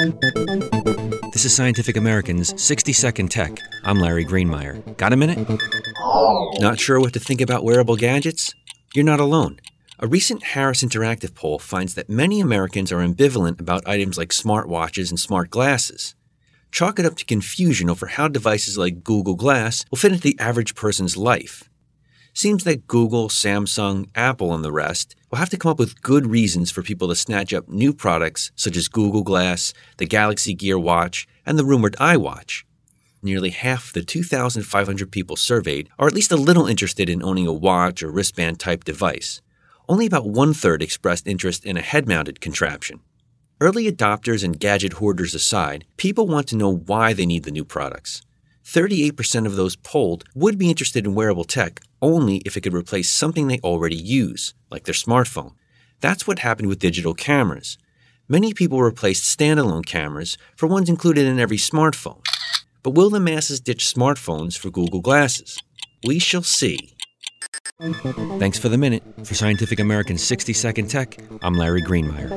This is Scientific American's 60 Second Tech. I'm Larry Greenemeier. Got a minute? Not sure what to think about wearable gadgets? You're not alone. A recent Harris Interactive poll finds that many Americans are ambivalent about items like smartwatches and smart glasses. Chalk it up to confusion over how devices like Google Glass will fit into the average person's life. Seems that Google, Samsung, Apple, and the rest will have to come up with good reasons for people to snatch up new products such as Google Glass, the Galaxy Gear Watch, and the rumored iWatch. Nearly half the 2,500 people surveyed are at least a little interested in owning a watch or wristband type device. Only about one third expressed interest in a head mounted contraption. Early adopters and gadget hoarders aside, people want to know why they need the new products. 38% of those polled would be interested in wearable tech only if it could replace something they already use, like their smartphone. That's what happened with digital cameras. Many people replaced standalone cameras for ones included in every smartphone. But will the masses ditch smartphones for Google Glasses? We shall see. Thanks for the minute. For Scientific American 60 Second Tech, I'm Larry Greenemeier.